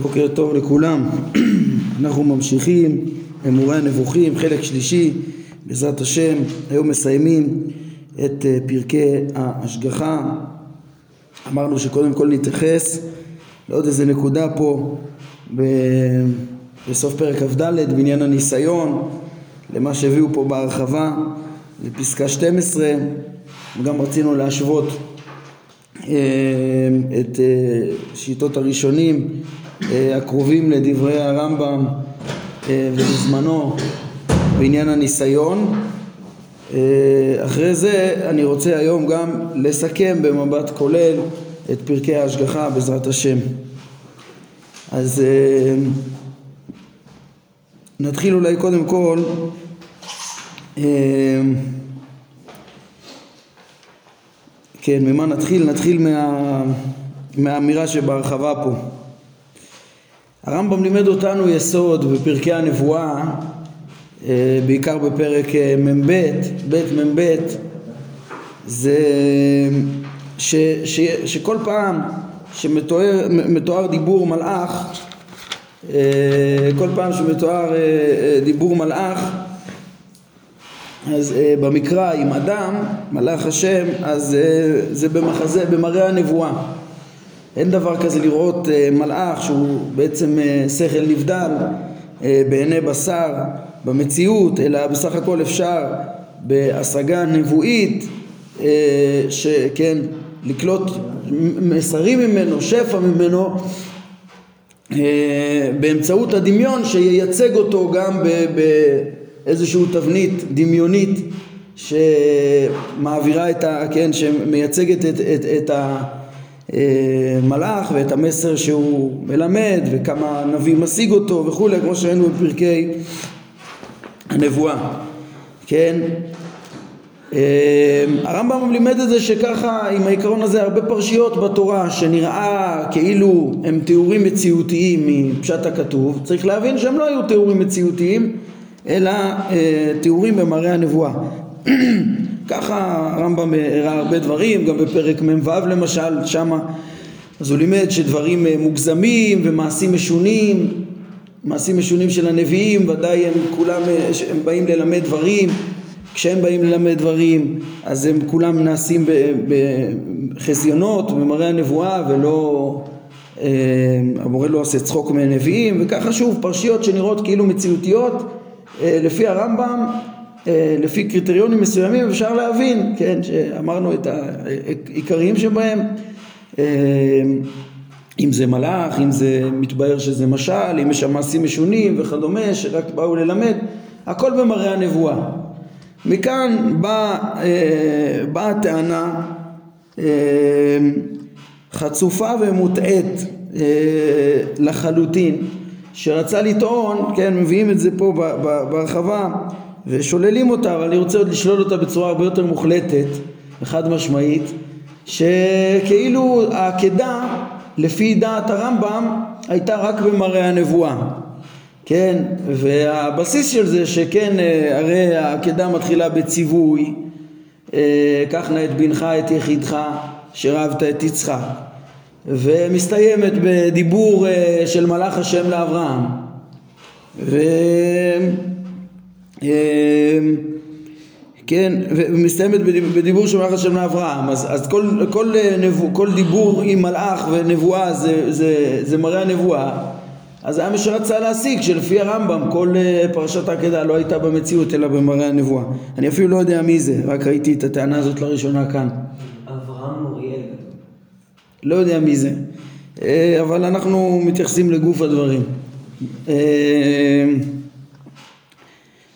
בוקר טוב לכולם, אנחנו ממשיכים אמורי הנבוכים, חלק שלישי, בעזרת השם, היום מסיימים את אה, פרקי ההשגחה. אמרנו שקודם כל נתייחס לעוד איזה נקודה פה בסוף פרק כ"ד בעניין הניסיון, למה שהביאו פה בהרחבה, לפסקה 12, וגם רצינו להשוות אה, את אה, שיטות הראשונים הקרובים לדברי הרמב"ם ובזמנו בעניין הניסיון. אחרי זה אני רוצה היום גם לסכם במבט כולל את פרקי ההשגחה בעזרת השם. אז נתחיל אולי קודם כל כן, ממה נתחיל? נתחיל מה, מהאמירה שבהרחבה פה. הרמב"ם לימד אותנו יסוד בפרקי הנבואה, אה, בעיקר בפרק אה, מ"ב, ב' מ"ב, זה ש, ש, שכל פעם שמתואר דיבור מלאך, אה, כל פעם שמתואר דיבור מלאך, אז במקרא עם אדם, מלאך השם, אז זה במחזה, במראה הנבואה. אין דבר כזה לראות uh, מלאך שהוא בעצם uh, שכל נבדל uh, בעיני בשר במציאות, אלא בסך הכל אפשר בהשגה נבואית, שכן, לקלוט מסרים ממנו, שפע ממנו, באמצעות הדמיון שייצג אותו גם ב... ב איזושהי תבנית דמיונית שמעבירה את ה... כן, שמייצגת את, את, את המלאך ואת המסר שהוא מלמד וכמה הנביא משיג אותו וכולי כמו שראינו בפרקי הנבואה כן הרמב"ם לימד את זה שככה עם העיקרון הזה הרבה פרשיות בתורה שנראה כאילו הם תיאורים מציאותיים מפשט הכתוב צריך להבין שהם לא היו תיאורים מציאותיים אלא אה, תיאורים במראה הנבואה. ככה הרמב"ם הראה הרבה דברים, גם בפרק מ"ו למשל, שמה אז הוא לימד שדברים אה, מוגזמים ומעשים משונים, מעשים משונים של הנביאים, ודאי הם כולם, אה, הם באים ללמד דברים, כשהם באים ללמד דברים אז הם כולם נעשים בחזיונות, במראה הנבואה ולא, אה, המורה לא עושה צחוק מהנביאים וככה שוב פרשיות שנראות כאילו מציאותיות לפי הרמב"ם, לפי קריטריונים מסוימים אפשר להבין, כן, שאמרנו את העיקריים שבהם, אה, אם זה מלאך, אם זה מתבהר שזה משל, אם יש שם מעשים משונים וכדומה שרק באו ללמד, הכל במראה הנבואה. מכאן באה בא הטענה חצופה ומוטעית לחלוטין שרצה לטעון, כן, מביאים את זה פה בהרחבה ושוללים אותה, אבל אני רוצה עוד לשלול אותה בצורה הרבה יותר מוחלטת וחד משמעית, שכאילו העקדה לפי דעת הרמב"ם הייתה רק במראה הנבואה, כן, והבסיס של זה שכן, אה, הרי העקדה מתחילה בציווי, אה, קח נא את בנך את יחידך שרבת את יצחק ומסתיימת בדיבור אה, של מלאך השם לאברהם. ו... אה, כן, ומסתיימת בדיבור של מלאך השם לאברהם. אז, אז כל, כל, אה, נבוא, כל דיבור עם מלאך ונבואה זה, זה, זה מראה הנבואה. אז היה מי שרצה להסיק שלפי הרמב"ם כל פרשת העקדה לא הייתה במציאות אלא במראה הנבואה. אני אפילו לא יודע מי זה, רק ראיתי את הטענה הזאת לראשונה כאן. לא יודע מי זה, אה, אבל אנחנו מתייחסים לגוף הדברים.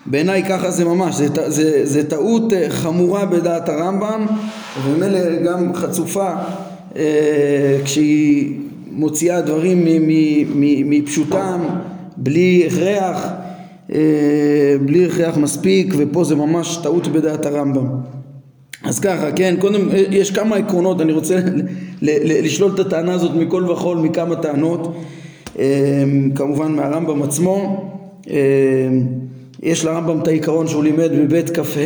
אה, בעיניי ככה זה ממש, זה, זה, זה טעות אה, חמורה בדעת הרמב"ם וממילא גם חצופה כשהיא מוציאה דברים מפשוטם בלי הכרח, בלי הכרח מספיק ופה זה ממש טעות בדעת הרמב"ם. אז ככה, כן, קודם יש כמה עקרונות, אני רוצה לשלול את הטענה הזאת מכל וכול מכמה טענות, אמ, כמובן מהרמב"ם עצמו, אמ, יש לרמב"ם את העיקרון שהוא לימד בבית כ"ה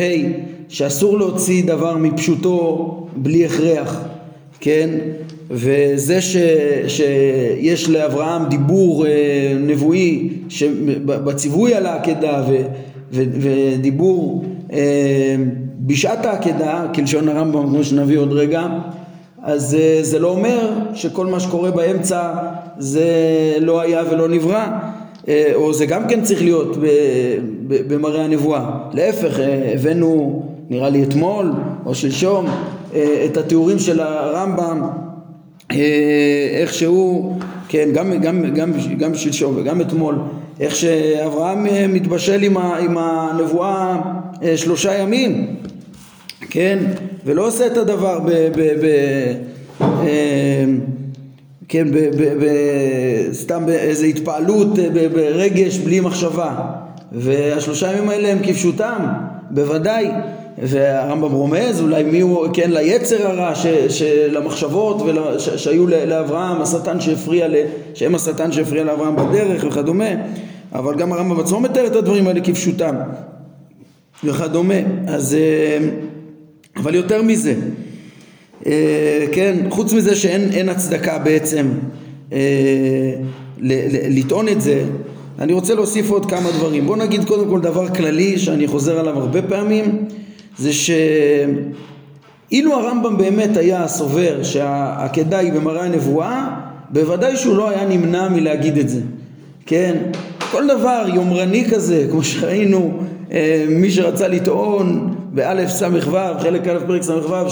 שאסור להוציא דבר מפשוטו בלי הכרח, כן? וזה ש, שיש לאברהם דיבור אה, נבואי בציווי על העקדה ו, ו, ודיבור אה, בשעת העקדה, כלשון הרמב"ם כמו שנביא עוד רגע, אז אה, זה לא אומר שכל מה שקורה באמצע זה לא היה ולא נברא, או זה גם כן צריך להיות במראה הנבואה. להפך, אה, הבאנו נראה לי אתמול או שלשום את התיאורים של הרמב"ם איך שהוא, כן, גם, גם, גם, גם שלשום וגם אתמול, איך שאברהם מתבשל עם, הנבואה שלושה ימים, כן, ולא עושה את הדבר ב... ב, ב אה, כן, סתם באיזה התפעלות, ברגש, בלי מחשבה. והשלושה ימים האלה הם כפשוטם, בוודאי. והרמב"ם רומז אולי מי הוא, כן, ליצר הרע ש, של המחשבות שהיו לאברהם, השטן שהפריע, שהם השטן שהפריע לאברהם בדרך וכדומה, אבל גם הרמב"ם עצמו מתאר את הדברים האלה כפשוטם וכדומה. אז אה, אבל יותר מזה, אה, כן, חוץ מזה שאין הצדקה בעצם אה, לטעון את זה, אני רוצה להוסיף עוד כמה דברים. בוא נגיד קודם כל דבר כללי שאני חוזר עליו הרבה פעמים, זה שאילו הרמב"ם באמת היה סובר שהעקדה היא במראה הנבואה, בוודאי שהוא לא היה נמנע מלהגיד את זה, כן? כל דבר יומרני כזה, כמו שראינו, אה, מי שרצה לטעון באלף ס"ו, חלק א' פרק ס"ו,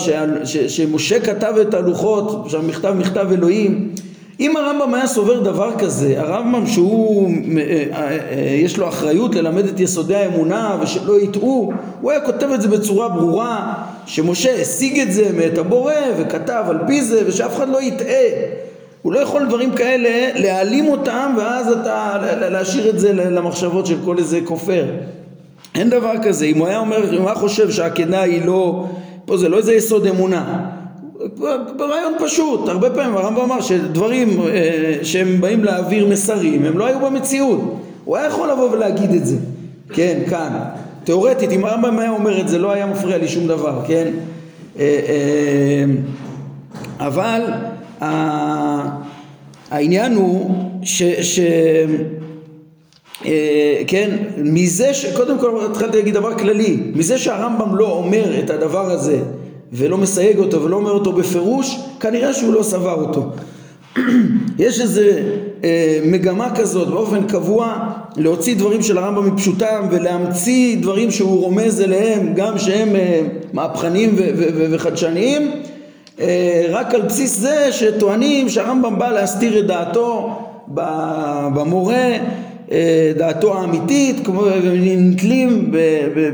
שמשה כתב את הלוחות, שהמכתב מכתב אלוהים. אם הרמב"ם היה סובר דבר כזה, הרמב"ם שהוא, אה, אה, יש לו אחריות ללמד את יסודי האמונה ושלא יטעו, הוא היה כותב את זה בצורה ברורה, שמשה השיג את זה מאת הבורא וכתב על פי זה ושאף אחד לא יטעה. הוא לא יכול דברים כאלה להעלים אותם ואז אתה להשאיר את זה למחשבות של כל איזה כופר. אין דבר כזה, אם הוא היה אומר, אם הוא היה חושב שהעקדה היא לא, פה זה לא איזה יסוד אמונה, ברעיון פשוט, הרבה פעמים הרמב"ם אמר שדברים אה, שהם באים להעביר מסרים, הם לא היו במציאות, הוא היה יכול לבוא ולהגיד את זה, כן, כאן, תאורטית, אם הרמב"ם היה אומר את זה לא היה מפריע לי שום דבר, כן, אה, אה, אבל העניין הוא ש... ש כן, מזה ש... קודם כל התחלתי להגיד דבר כללי, מזה שהרמב"ם לא אומר את הדבר הזה ולא מסייג אותו ולא אומר אותו בפירוש, כנראה שהוא לא סבר אותו. יש איזה אה, מגמה כזאת באופן קבוע להוציא דברים של הרמב"ם מפשוטם ולהמציא דברים שהוא רומז אליהם גם שהם אה, מהפכניים וחדשניים אה, רק על בסיס זה שטוענים שהרמב"ם בא להסתיר את דעתו במורה אה, דעתו האמיתית, כמו נתלים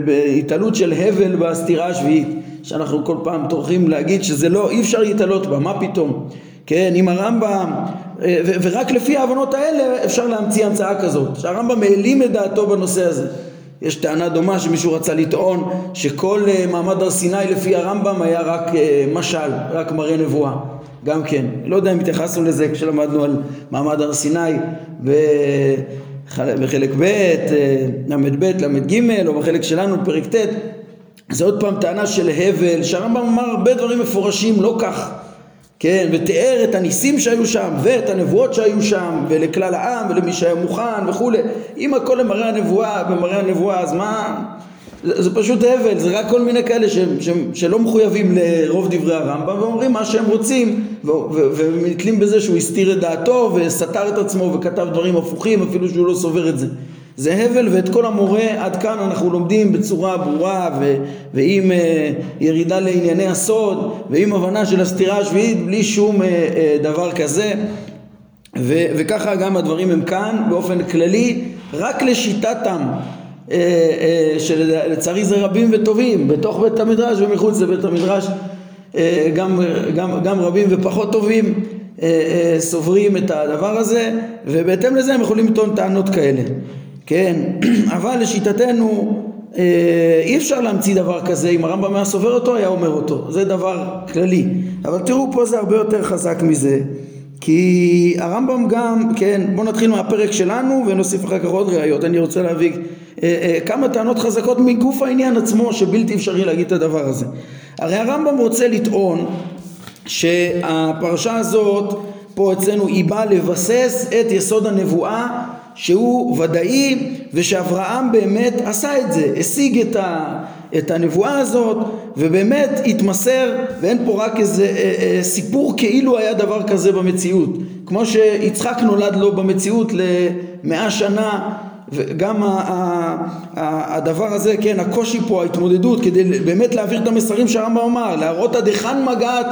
בהתעלות של הבל בסתירה השביעית, שאנחנו כל פעם טורחים להגיד שזה לא, אי אפשר להתעלות בה, מה פתאום? כן, אם הרמב"ם, אה, ורק לפי ההבנות האלה אפשר להמציא המצאה כזאת, שהרמב"ם העלים את דעתו בנושא הזה. יש טענה דומה שמישהו רצה לטעון שכל אה, מעמד הר סיני לפי הרמב"ם היה רק משל, רק מראה נבואה. גם כן, לא יודע אם התייחסנו לזה כשלמדנו על מעמד הר סיני בחלק ב', אה, ל"ב, ל"ג, או בחלק שלנו, פרק ט', זה עוד פעם טענה של הבל, שהרמב"ם אמר הרבה דברים מפורשים, לא כך, כן, ותיאר את הניסים שהיו שם, ואת הנבואות שהיו שם, ולכלל העם, ולמי שהיה מוכן וכולי. אם הכל למראה הנבואה, במראה הנבואה, אז מה... זה, זה פשוט הבל, זה רק כל מיני כאלה ש, ש, שלא מחויבים לרוב דברי הרמב"ם ואומרים מה שהם רוצים ונתלים בזה שהוא הסתיר את דעתו וסתר את עצמו וכתב דברים הפוכים אפילו שהוא לא סובר את זה. זה הבל ואת כל המורה עד כאן אנחנו לומדים בצורה ברורה ו, ועם uh, ירידה לענייני הסוד ועם הבנה של הסתירה השביעית בלי שום uh, uh, דבר כזה. ו, וככה גם הדברים הם כאן באופן כללי רק לשיטתם אה, אה, שלצערי זה רבים וטובים בתוך בית המדרש ומחוץ לבית המדרש אה, גם, גם, גם רבים ופחות טובים סוברים את הדבר הזה ובהתאם לזה הם יכולים לטעון טענות כאלה כן אבל לשיטתנו אי אפשר להמציא דבר כזה אם הרמב"ם היה סובר אותו היה אומר אותו. זה דבר כללי. אבל תראו פה זה הרבה יותר חזק מזה כי הרמב"ם גם, כן, בואו נתחיל מהפרק שלנו ונוסיף אחר כך עוד ראיות, אני רוצה להביא אה, אה, כמה טענות חזקות מגוף העניין עצמו שבלתי אפשרי להגיד את הדבר הזה. הרי הרמב"ם רוצה לטעון שהפרשה הזאת פה אצלנו היא באה לבסס את יסוד הנבואה שהוא ודאי ושאברהם באמת עשה את זה, השיג את, ה, את הנבואה הזאת ובאמת התמסר ואין פה רק איזה אה, אה, סיפור כאילו היה דבר כזה במציאות. כמו שיצחק נולד לו במציאות למאה שנה וגם הדבר הזה, כן, הקושי פה, ההתמודדות, כדי באמת להעביר את המסרים שהרמב"ם אמר, להראות עד היכן מגעת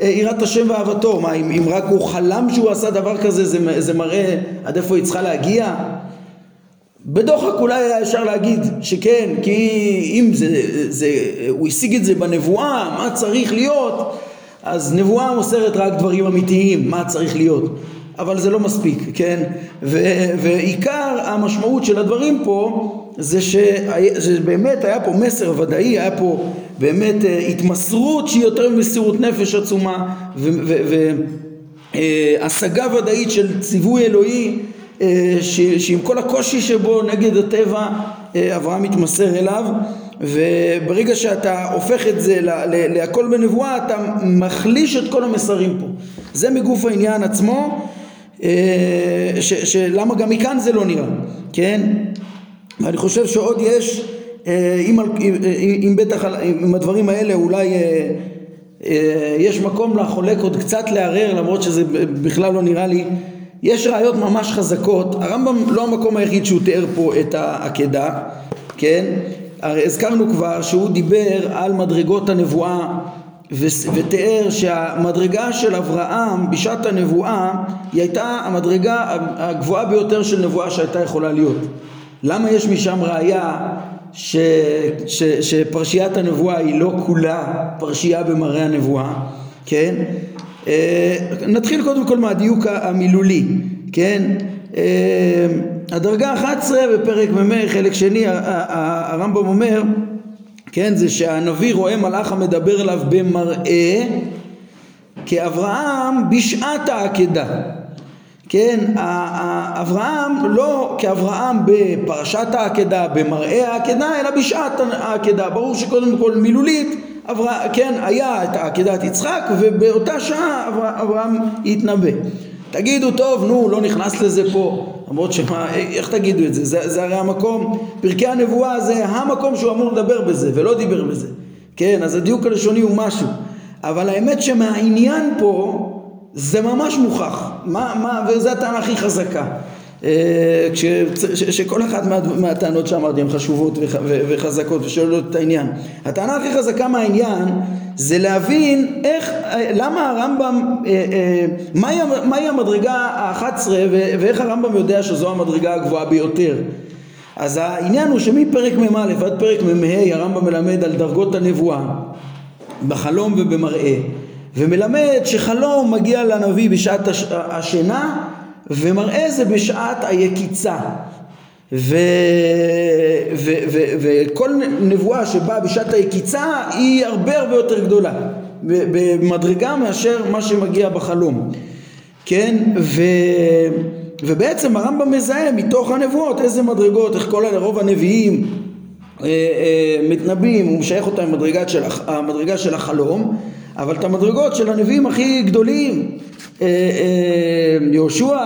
יראת השם ואהבתו, מה אם, אם רק הוא חלם שהוא עשה דבר כזה זה, זה מראה עד איפה היא צריכה להגיע? בדוחק אולי היה אפשר להגיד שכן, כי אם זה, זה, הוא השיג את זה בנבואה, מה צריך להיות, אז נבואה מוסרת רק דברים אמיתיים, מה צריך להיות. אבל זה לא מספיק, כן? ו- ועיקר המשמעות של הדברים פה זה שבאמת היה פה מסר ודאי, היה פה באמת אה, התמסרות שהיא יותר ממסירות נפש עצומה והשגה אה, ודאית של ציווי אלוהי אה, שעם כל הקושי שבו נגד הטבע אברהם מתמסר אליו וברגע שאתה הופך את זה להכל בנבואה אתה מחליש את כל המסרים פה זה מגוף העניין עצמו שלמה גם מכאן זה לא נראה, כן? ואני חושב שעוד יש, אה, אם, אם בטח עם הדברים האלה אולי אה, יש מקום לחולק עוד קצת לערער למרות שזה בכלל לא נראה לי יש ראיות ממש חזקות, הרמב"ם לא המקום היחיד שהוא תיאר פה את העקדה, כן? הרי הזכרנו כבר שהוא דיבר על מדרגות הנבואה ותיאר שהמדרגה של אברהם בשעת הנבואה היא הייתה המדרגה הגבוהה ביותר של נבואה שהייתה יכולה להיות. למה יש משם ראיה ש, ש, שפרשיית הנבואה היא לא כולה פרשייה במראה הנבואה, כן? אה, נתחיל קודם כל מהדיוק המילולי, כן? אה, הדרגה 11 בפרק מ"מ חלק שני הרמב"ם אומר כן, זה שהנביא רואה מלאך המדבר אליו במראה כאברהם בשעת העקדה. כן, אברהם לא כאברהם בפרשת העקדה, במראה העקדה, אלא בשעת העקדה. ברור שקודם כל מילולית, אברהם, כן, היה את עקדת יצחק ובאותה שעה אברהם התנבא. תגידו טוב נו לא נכנס לזה פה למרות שמה איך תגידו את זה זה, זה הרי המקום פרקי הנבואה זה המקום שהוא אמור לדבר בזה ולא דיבר בזה כן אז הדיוק הלשוני הוא משהו אבל האמת שמהעניין פה זה ממש מוכח מה, מה, וזו הטענה הכי חזקה אה, כש, שכל אחת מה, מהטענות שאמרתי הן חשובות וחזקות ושואלות את העניין. הטענה הכי חזקה מהעניין זה להבין איך, למה הרמב"ם, אה, אה, מהי, מהי המדרגה ה-11 ואיך הרמב"ם יודע שזו המדרגה הגבוהה ביותר. אז העניין הוא שמפרק מ"א עד פרק מ"ה הרמב"ם מלמד על דרגות הנבואה בחלום ובמראה ומלמד שחלום מגיע לנביא בשעת השינה ומראה זה בשעת היקיצה. ו, ו, ו, וכל נבואה שבאה בשעת היקיצה היא הרבה הרבה יותר גדולה במדרגה מאשר מה שמגיע בחלום. כן? ו, ובעצם הרמב"ם מזהה מתוך הנבואות איזה מדרגות איך כל רוב הנביאים אה, אה, מתנבאים הוא משייך אותם למדרגה של, המדרגה של החלום אבל את המדרגות של הנביאים הכי גדולים אה, אה, יהושע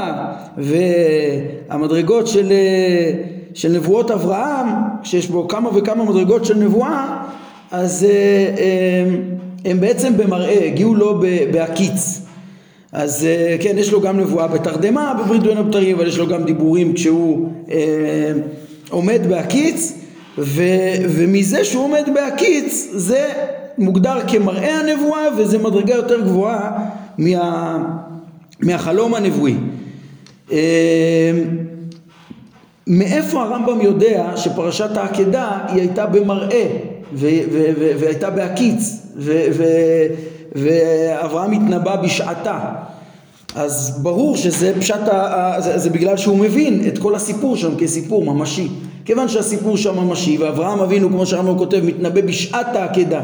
והמדרגות של, אה, של נבואות אברהם, שיש בו כמה וכמה מדרגות של נבואה, אז הם בעצם במראה, הגיעו לו בהקיץ. אז כן, יש לו גם נבואה בתרדמה בברית בין הבתרים, אבל יש לו גם דיבורים כשהוא עומד בהקיץ, ומזה שהוא עומד בהקיץ זה מוגדר כמראה הנבואה וזה מדרגה יותר גבוהה מה, מהחלום הנבואי. אה, מאיפה הרמב"ם יודע שפרשת העקדה היא הייתה במראה והייתה בהקיץ ואברהם התנבא בשעתה אז ברור שזה פשט, זה, זה בגלל שהוא מבין את כל הסיפור שם כסיפור ממשי כיוון שהסיפור שם ממשי ואברהם אבינו כמו שהרמב"ם כותב מתנבא בשעת העקדה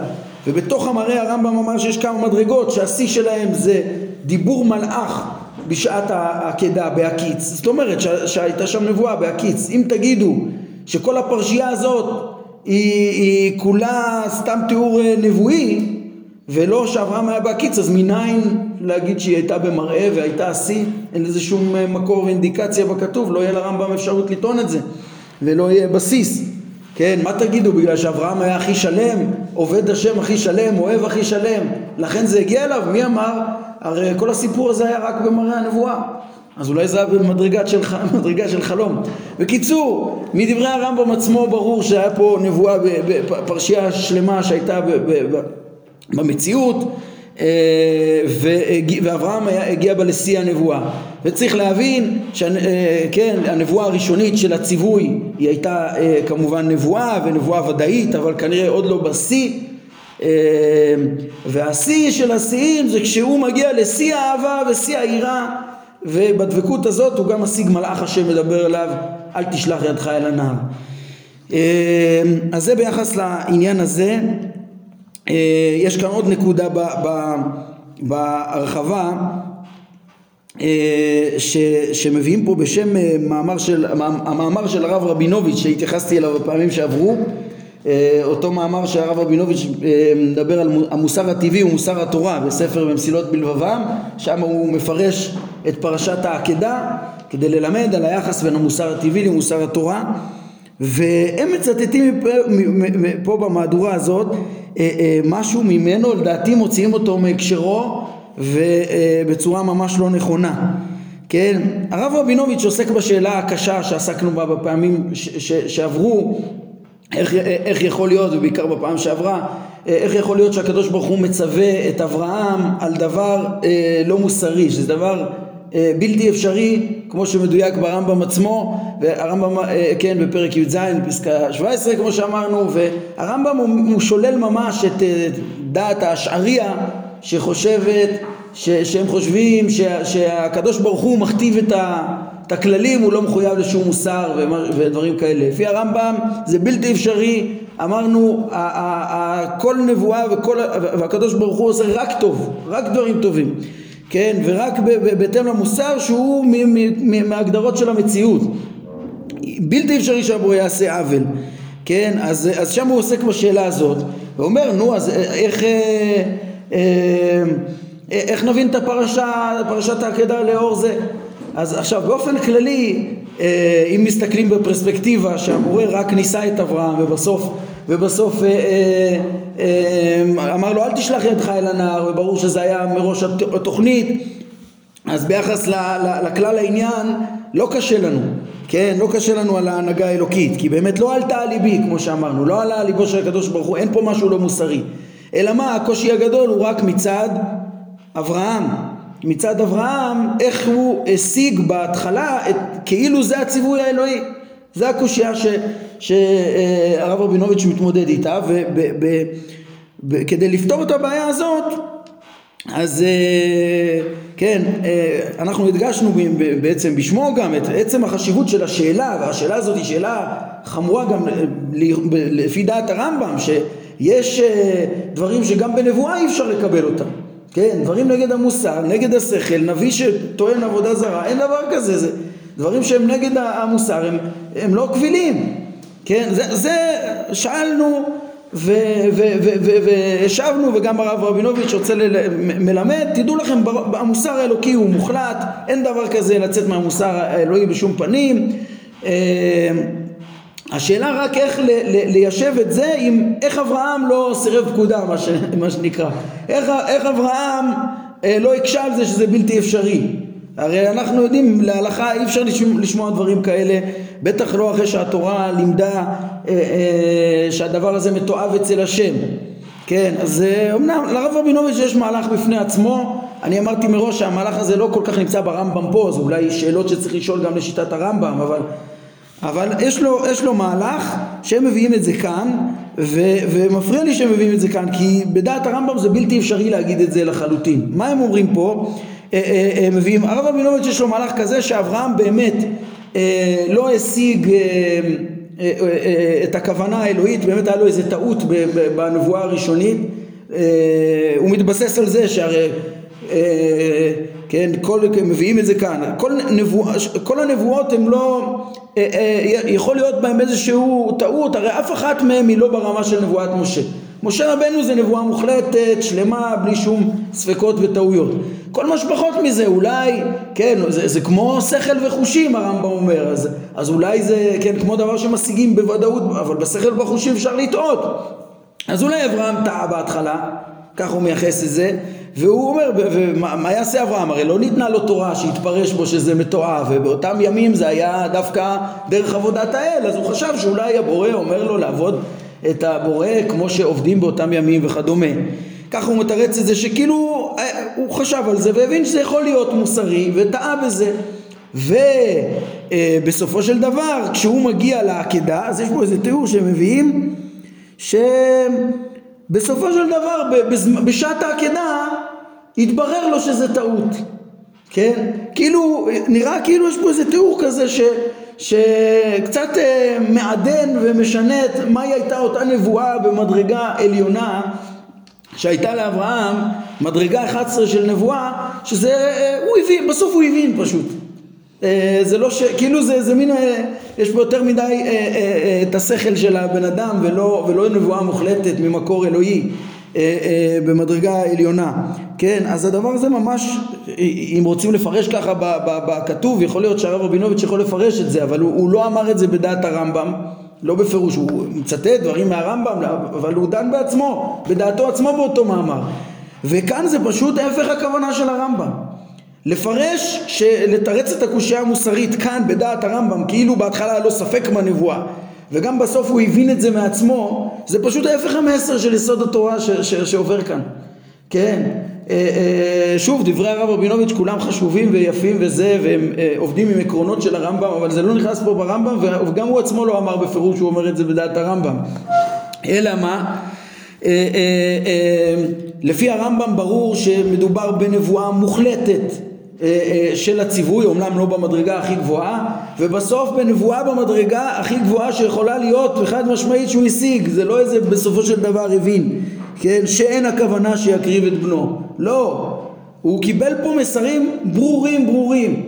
ובתוך המראה הרמב"ם אמר שיש כמה מדרגות שהשיא שלהם זה דיבור מלאך בשעת העקדה בהקיץ זאת אומרת שהייתה שם נבואה בהקיץ אם תגידו שכל הפרשייה הזאת היא, היא כולה סתם תיאור אה, נבואי ולא שאברהם היה בהקיץ, אז מניין להגיד שהיא הייתה במראה והייתה השיא? אין לזה שום אה, מקור ואינדיקציה בכתוב, לא יהיה לרמב"ם אפשרות לטעון את זה, ולא יהיה בסיס. כן, מה תגידו, בגלל שאברהם היה הכי שלם, עובד השם הכי שלם, אוהב הכי שלם, לכן זה הגיע אליו? מי אמר? הרי כל הסיפור הזה היה רק במראה הנבואה. אז אולי זה היה במדרגה של, של חלום. בקיצור, מדברי הרמב"ם עצמו ברור שהיה פה נבואה, פרשייה שלמה שהייתה במציאות, ואברהם הגיע בה לשיא הנבואה. וצריך להבין שכן, אה, הנבואה הראשונית של הציווי היא הייתה אה, כמובן נבואה ונבואה ודאית, אבל כנראה עוד לא בשיא. והשיא של השיאים זה כשהוא מגיע לשיא האהבה ושיא היראה ובדבקות הזאת הוא גם משיג מלאך השם מדבר אליו אל תשלח ידך אל הנהר. אז זה ביחס לעניין הזה אה, יש כאן עוד נקודה בהרחבה אה, ש, שמביאים פה בשם אה, מאמר של, המאמר של הרב רבינוביץ' שהתייחסתי אליו בפעמים שעברו. אותו מאמר שהרב רבינוביץ' מדבר על המוסר הטבעי ומוסר התורה בספר במסילות בלבבם שם הוא מפרש את פרשת העקדה כדי ללמד על היחס בין המוסר הטבעי למוסר התורה והם מצטטים פה במהדורה הזאת אה, אה, משהו ממנו, לדעתי מוציאים אותו מהקשרו ובצורה ממש לא נכונה. כן, הרב רבינוביץ' עוסק בשאלה הקשה שעסקנו בה בפעמים שעברו, איך, איך יכול להיות, ובעיקר בפעם שעברה, איך יכול להיות שהקדוש ברוך הוא מצווה את אברהם על דבר אה, לא מוסרי, שזה דבר אה, בלתי אפשרי כמו שמדויק ברמב"ם עצמו והרמב"ם אה, כן בפרק י"ז פסקה 17 כמו שאמרנו והרמב"ם הוא, הוא שולל ממש את אה, דעת האשעריה שחושבת ש, שהם חושבים שה, שהקדוש ברוך הוא מכתיב את, ה, את הכללים הוא לא מחויב לשום מוסר ודברים כאלה. לפי הרמב"ם זה בלתי אפשרי. אמרנו כל נבואה וכל, והקדוש ברוך הוא עושה רק טוב רק דברים טובים כן, ורק בהתאם למוסר שהוא מהגדרות של המציאות. בלתי אפשרי שהבורא יעשה עוול, כן, אז, אז שם הוא עוסק בשאלה הזאת, ואומר, נו, אז איך, אה, אה, איך נבין את הפרשה, פרשת העקדה לאור זה? אז עכשיו, באופן כללי, אה, אם מסתכלים בפרספקטיבה שהמורה רק ניסה את אברהם ובסוף ובסוף אה, אה, אה, אמר לו אל תשלח ידך אל הנער וברור שזה היה מראש התוכנית. אז ביחס לכלל העניין לא קשה לנו, כן? לא קשה לנו על ההנהגה האלוקית כי באמת לא עלתה על ליבי כמו שאמרנו, לא עלה על ליבו של הקדוש ברוך הוא, אין פה משהו לא מוסרי. אלא מה, הקושי הגדול הוא רק מצד אברהם. מצד אברהם איך הוא השיג בהתחלה את, כאילו זה הציווי האלוהי זה הקושייה שהרב רבינוביץ' מתמודד איתה וכדי לפתור את הבעיה הזאת אז אה, כן, אה, אנחנו הדגשנו בעצם בשמו גם את עצם החשיבות של השאלה והשאלה הזאת היא שאלה חמורה גם לפי דעת הרמב"ם שיש אה, דברים שגם בנבואה אי אפשר לקבל אותם. כן, דברים נגד המוסר, נגד השכל, נביא שטוען עבודה זרה, אין דבר כזה, זה דברים שהם נגד המוסר, הם, הם לא קבילים, כן, זה, זה שאלנו והשבנו וגם הרב רבינוביץ' רוצה ללמד, תדעו לכם המוסר האלוקי הוא מוחלט, אין דבר כזה לצאת מהמוסר האלוהי בשום פנים. אה, השאלה רק איך ליישב את זה עם איך אברהם לא סירב פקודה מה, ש, מה שנקרא. איך, איך אברהם אה, לא הקשה על זה שזה בלתי אפשרי הרי אנחנו יודעים להלכה אי אפשר לשמוע, דברים כאלה. בטח לא אחרי שהתורה לימדה אה, אה, שהדבר הזה מתועב אצל השם. כן אז אה, אמנם לרב רבינוביץ' יש מהלך בפני עצמו אני אמרתי מראש שהמהלך הזה לא כל כך נמצא ברמב"ם פה אז אולי שאלות שצריך לשאול גם לשיטת הרמב"ם אבל אבל יש לו, יש לו מהלך שהם מביאים את זה כאן ו, ומפריע לי שהם מביאים את זה כאן כי בדעת הרמב"ם זה בלתי אפשרי להגיד את זה לחלוטין. מה הם אומרים פה? אה, אה, אה, מביאים, הרב רבינוביץ' יש לו מהלך כזה שאברהם באמת לא השיג את הכוונה האלוהית, באמת היה לו איזה טעות בנבואה הראשונית, הוא מתבסס על זה שהרי כן, כל, מביאים את זה כאן, כל, נבוא, כל הנבואות הן לא, יכול להיות בהן איזושהי טעות, הרי אף אחת מהן היא לא ברמה של נבואת משה. משה רבנו זה נבואה מוחלטת, שלמה, בלי שום ספקות וטעויות. כל מה שפחות מזה, אולי, כן, זה, זה כמו שכל וחושים הרמב"ם אומר, אז, אז אולי זה, כן, כמו דבר שמשיגים בוודאות, אבל בשכל ובחושים אפשר לטעות. אז אולי אברהם טעה בהתחלה, כך הוא מייחס את זה, והוא אומר, ומה יעשה אברהם? הרי לא ניתנה לו תורה שהתפרש בו שזה מתועב, ובאותם ימים זה היה דווקא דרך עבודת האל, אז הוא חשב שאולי הבורא אומר לו לעבוד את הבורא כמו שעובדים באותם ימים וכדומה. ככה הוא מתרץ את זה שכאילו אה, הוא חשב על זה והבין שזה יכול להיות מוסרי וטעה בזה. ובסופו של דבר כשהוא מגיע לעקדה אז יש פה איזה תיאור שהם מביאים שבסופו של דבר בשעת העקדה התברר לו שזה טעות כן? כאילו נראה כאילו יש פה איזה תיאור כזה ש, שקצת אה, מעדן ומשנה את מהי הייתה אותה נבואה במדרגה עליונה שהייתה לאברהם מדרגה 11 של נבואה שזה אה, הוא הבין בסוף הוא הבין פשוט. אה, זה לא ש... כאילו זה, זה מין... יש פה יותר מדי את השכל של הבן אדם ולא, ולא נבואה מוחלטת ממקור אלוהי במדרגה עליונה כן אז הדבר הזה ממש אם רוצים לפרש ככה בכתוב יכול להיות שהרב רבינוביץ' יכול לפרש את זה אבל הוא, הוא לא אמר את זה בדעת הרמב"ם לא בפירוש, הוא מצטט דברים מהרמב"ם, אבל הוא דן בעצמו, בדעתו עצמו באותו מאמר. וכאן זה פשוט ההפך הכוונה של הרמב"ם. לפרש, לתרץ את הקושייה המוסרית כאן בדעת הרמב"ם, כאילו בהתחלה היה לו ספק מהנבואה, וגם בסוף הוא הבין את זה מעצמו, זה פשוט ההפך המסר של יסוד התורה ש- ש- שעובר כאן. כן, אה, אה, שוב, דברי הרב רבינוביץ' כולם חשובים ויפים וזה, והם אה, עובדים עם עקרונות של הרמב"ם, אבל זה לא נכנס פה ברמב"ם, וגם הוא עצמו לא אמר בפירוש שהוא אומר את זה בדעת הרמב"ם. אלא מה? לפי הרמב"ם ברור שמדובר בנבואה מוחלטת של הציווי, אומנם לא במדרגה הכי גבוהה, ובסוף בנבואה במדרגה הכי גבוהה שיכולה להיות וחד משמעית שהוא השיג, זה לא איזה בסופו של דבר הבין. כן, שאין הכוונה שיקריב את בנו. לא, הוא קיבל פה מסרים ברורים ברורים.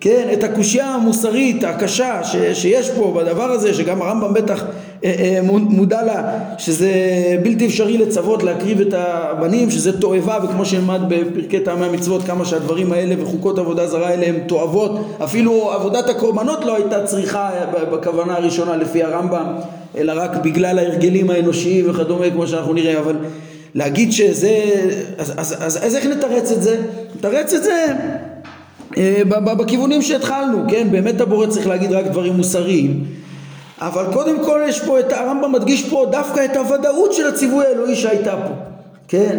כן, את הקושייה המוסרית הקשה ש, שיש פה בדבר הזה, שגם הרמב"ם בטח אה, אה, מודע לה, שזה בלתי אפשרי לצוות להקריב את הבנים, שזה תועבה, וכמו שנלמד בפרקי טעמי המצוות, כמה שהדברים האלה וחוקות עבודה זרה האלה הם תועבות, אפילו עבודת הקורבנות לא הייתה צריכה בכוונה הראשונה לפי הרמב"ם, אלא רק בגלל ההרגלים האנושיים וכדומה, כמו שאנחנו נראה, אבל להגיד שזה, אז, אז, אז, אז איך נתרץ את זה? נתרץ את זה אה, בכיוונים שהתחלנו, כן? באמת הבורא צריך להגיד רק דברים מוסריים אבל קודם כל יש פה את הרמב"ם מדגיש פה דווקא את הוודאות של הציווי האלוהי שהייתה פה, כן?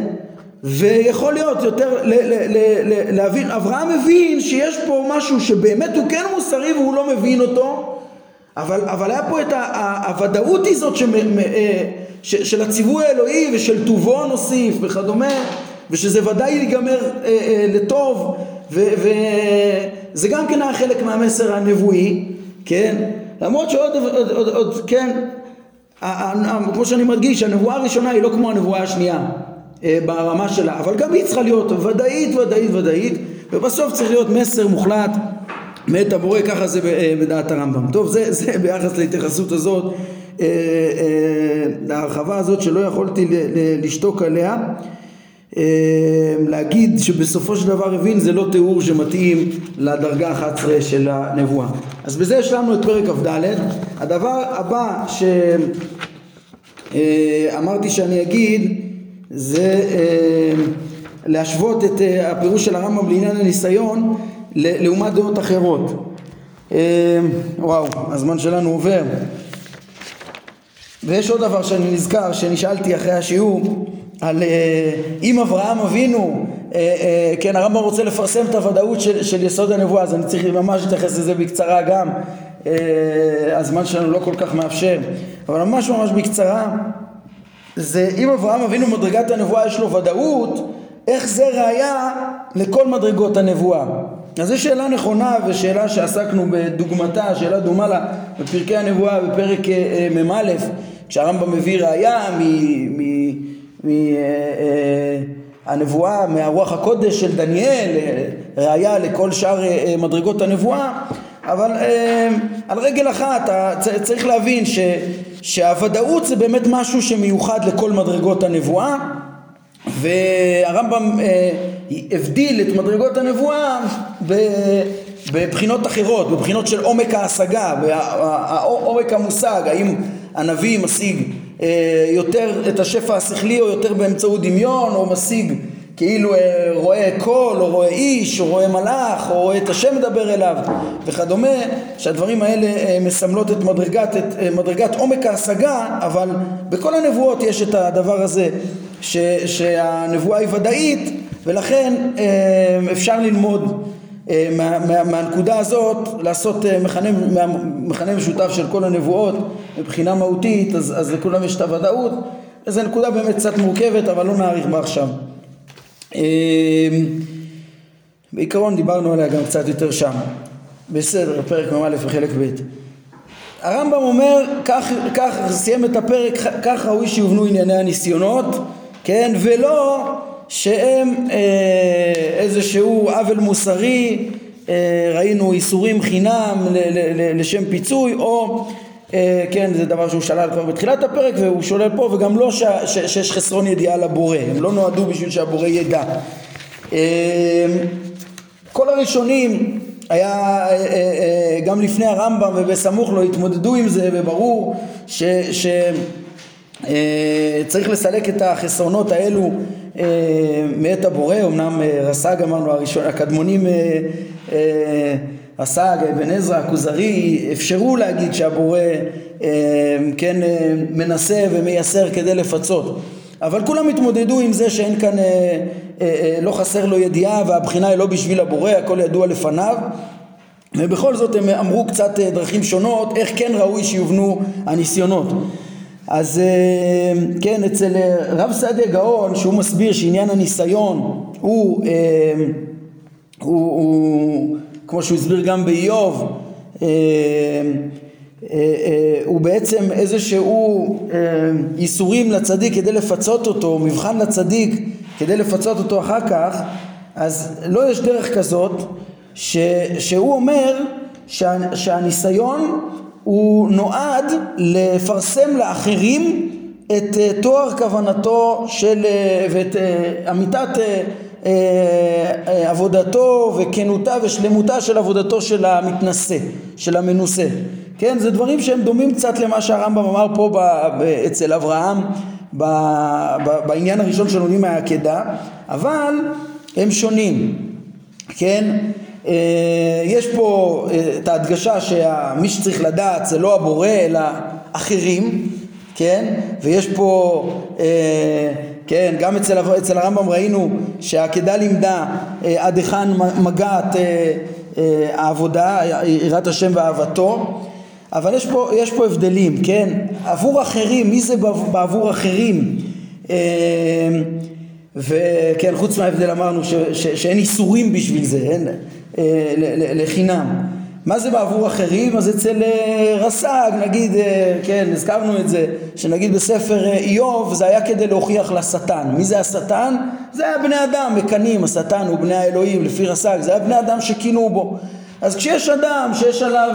ויכול להיות יותר ל- ל- ל- להבין, אברהם מבין שיש פה משהו שבאמת הוא כן מוסרי והוא לא מבין אותו אבל, אבל היה פה את הוודאות הזאת שמ, אה, ש, של הציווי האלוהי ושל טובו נוסיף וכדומה ושזה ודאי ייגמר אה, אה, לטוב וזה גם כן היה חלק מהמסר הנבואי, כן? למרות שעוד, עוד, עוד, עוד, כן, כמו שאני מדגיש, הנבואה הראשונה היא לא כמו הנבואה השנייה אה, ברמה שלה, אבל גם היא צריכה להיות ודאית, ודאית, ודאית, ובסוף צריך להיות מסר מוחלט מאת הבורא, ככה זה אה, בדעת הרמב"ם. טוב, זה, זה ביחס להתייחסות הזאת, אה, להרחבה הזאת שלא יכולתי לשתוק עליה. אמ, להגיד שבסופו של דבר הבין זה לא תיאור שמתאים לדרגה 11 של הנבואה. אז בזה יש לנו את פרק כ"ד. הדבר הבא שאמרתי שאני אגיד זה אמ, להשוות את אה, הפירוש של הרמב"ם לעניין הניסיון לעומת דעות אחרות. אמ, וואו, הזמן שלנו עובר. ויש עוד דבר שאני נזכר שנשאלתי אחרי השיעור על אה, אם אברהם אבינו, אה, אה, כן הרמב"ם רוצה לפרסם את הוודאות של, של יסוד הנבואה אז אני צריך ממש להתייחס לזה בקצרה גם, הזמן שלנו לא כל כך מאפשר, אבל ממש ממש בקצרה, זה אם אברהם אבינו מדרגת הנבואה יש לו ודאות, איך זה ראיה לכל מדרגות הנבואה. אז זו שאלה נכונה ושאלה שעסקנו בדוגמתה, שאלה דומה לה בפרקי הנבואה בפרק מ"א, כשהרמב"ם מביא ראיה מ... מ מהנבואה, אה, מהרוח הקודש של דניאל, ראיה לכל שאר אה, מדרגות הנבואה, אבל אה, על רגל אחת צריך להבין ש, שהוודאות זה באמת משהו שמיוחד לכל מדרגות הנבואה והרמב"ם אה, הבדיל את מדרגות הנבואה בבחינות אחרות, בבחינות של עומק ההשגה, עומק המושג, האם הנביא משיג אה, יותר את השפע השכלי או יותר באמצעות דמיון או משיג כאילו אה, רואה קול או רואה איש או רואה מלאך או רואה את השם מדבר אליו וכדומה שהדברים האלה אה, מסמלות את מדרגת, את מדרגת עומק ההשגה אבל בכל הנבואות יש את הדבר הזה ש, שהנבואה היא ודאית ולכן אפשר ללמוד מה, מה, מהנקודה הזאת לעשות מכנה, מכנה משותף של כל הנבואות מבחינה מהותית אז, אז לכולם יש את הוודאות. זו נקודה באמת קצת מורכבת אבל לא נאריך בה עכשיו. אמ, בעיקרון דיברנו עליה גם קצת יותר שם. בסדר פרק מ"א וחלק ב' הרמב"ם אומר כך, כך סיים את הפרק כך ראוי שיובנו ענייני הניסיונות כן? ולא שהם אה, איזשהו עוול מוסרי אה, ראינו איסורים חינם לשם פיצוי או אה, כן זה דבר שהוא שלל כבר בתחילת הפרק והוא שולל פה וגם לא שיש חסרון ידיעה לבורא. הם לא נועדו בשביל שהבורא ידע. כל הראשונים היה גם לפני הרמב"ם ובסמוך לו התמודדו עם זה וברור ש, ש, אה, צריך לסלק את החסרונות האלו מאת הבורא, אמנם אה, רס"ג אמרנו הראשון, הקדמונים רס"ג, אבן עזרא, הכוזרי, אפשרו להגיד שהבורא כן מנסה ומייסר כדי לפצות. אבל כולם התמודדו עם זה שאין כאן, לא חסר לו ידיעה והבחינה היא לא בשביל הבורא, הכל ידוע לפניו. ובכל זאת הם אמרו קצת דרכים שונות איך כן ראוי שיובנו הניסיונות אז אה, כן, אצל אה, רב סעדיה גאון, שהוא מסביר שעניין הניסיון הוא, אה, הוא, הוא כמו שהוא הסביר גם באיוב, הוא בעצם איזשהו ייסורים לצדיק כדי לפצות אותו, מבחן לצדיק כדי לפצות אותו אחר כך, אז לא יש דרך כזאת ש, שהוא אומר שה, שהניסיון הוא נועד לפרסם לאחרים את אה, תואר כוונתו של אה, ואת אה, אמיתת עבודתו וכנותה ושלמותה של עבודתו של המתנשא, של המנוסה. כן, זה דברים שהם דומים קצת למה שהרמב"ם אמר פה ב, ב, אצל אברהם ב, ב, בעניין הראשון שלומדים מהעקדה, אבל הם שונים, כן? אה, יש פה אה, את ההדגשה שמי שצריך לדעת זה לא הבורא אלא אחרים, כן? ויש פה, אה, כן, גם אצל, אצל הרמב"ם ראינו שהעקדה לימדה עד היכן מגעת העבודה, יראת השם ואהבתו, אבל יש פה, יש פה הבדלים, כן? עבור אחרים, מי זה בעבור אחרים? וכן, חוץ מההבדל אמרנו ש, ש, שאין איסורים בשביל זה, אין, לחינם. מה זה בעבור אחרים? אז אצל אה, רס"ג, נגיד, אה, כן, הזכרנו את זה, שנגיד בספר איוב זה היה כדי להוכיח לשטן. מי זה השטן? זה היה בני אדם, מקנאים, השטן הוא בני האלוהים, לפי רס"ג, זה היה בני אדם שכינו בו. אז כשיש אדם שיש עליו,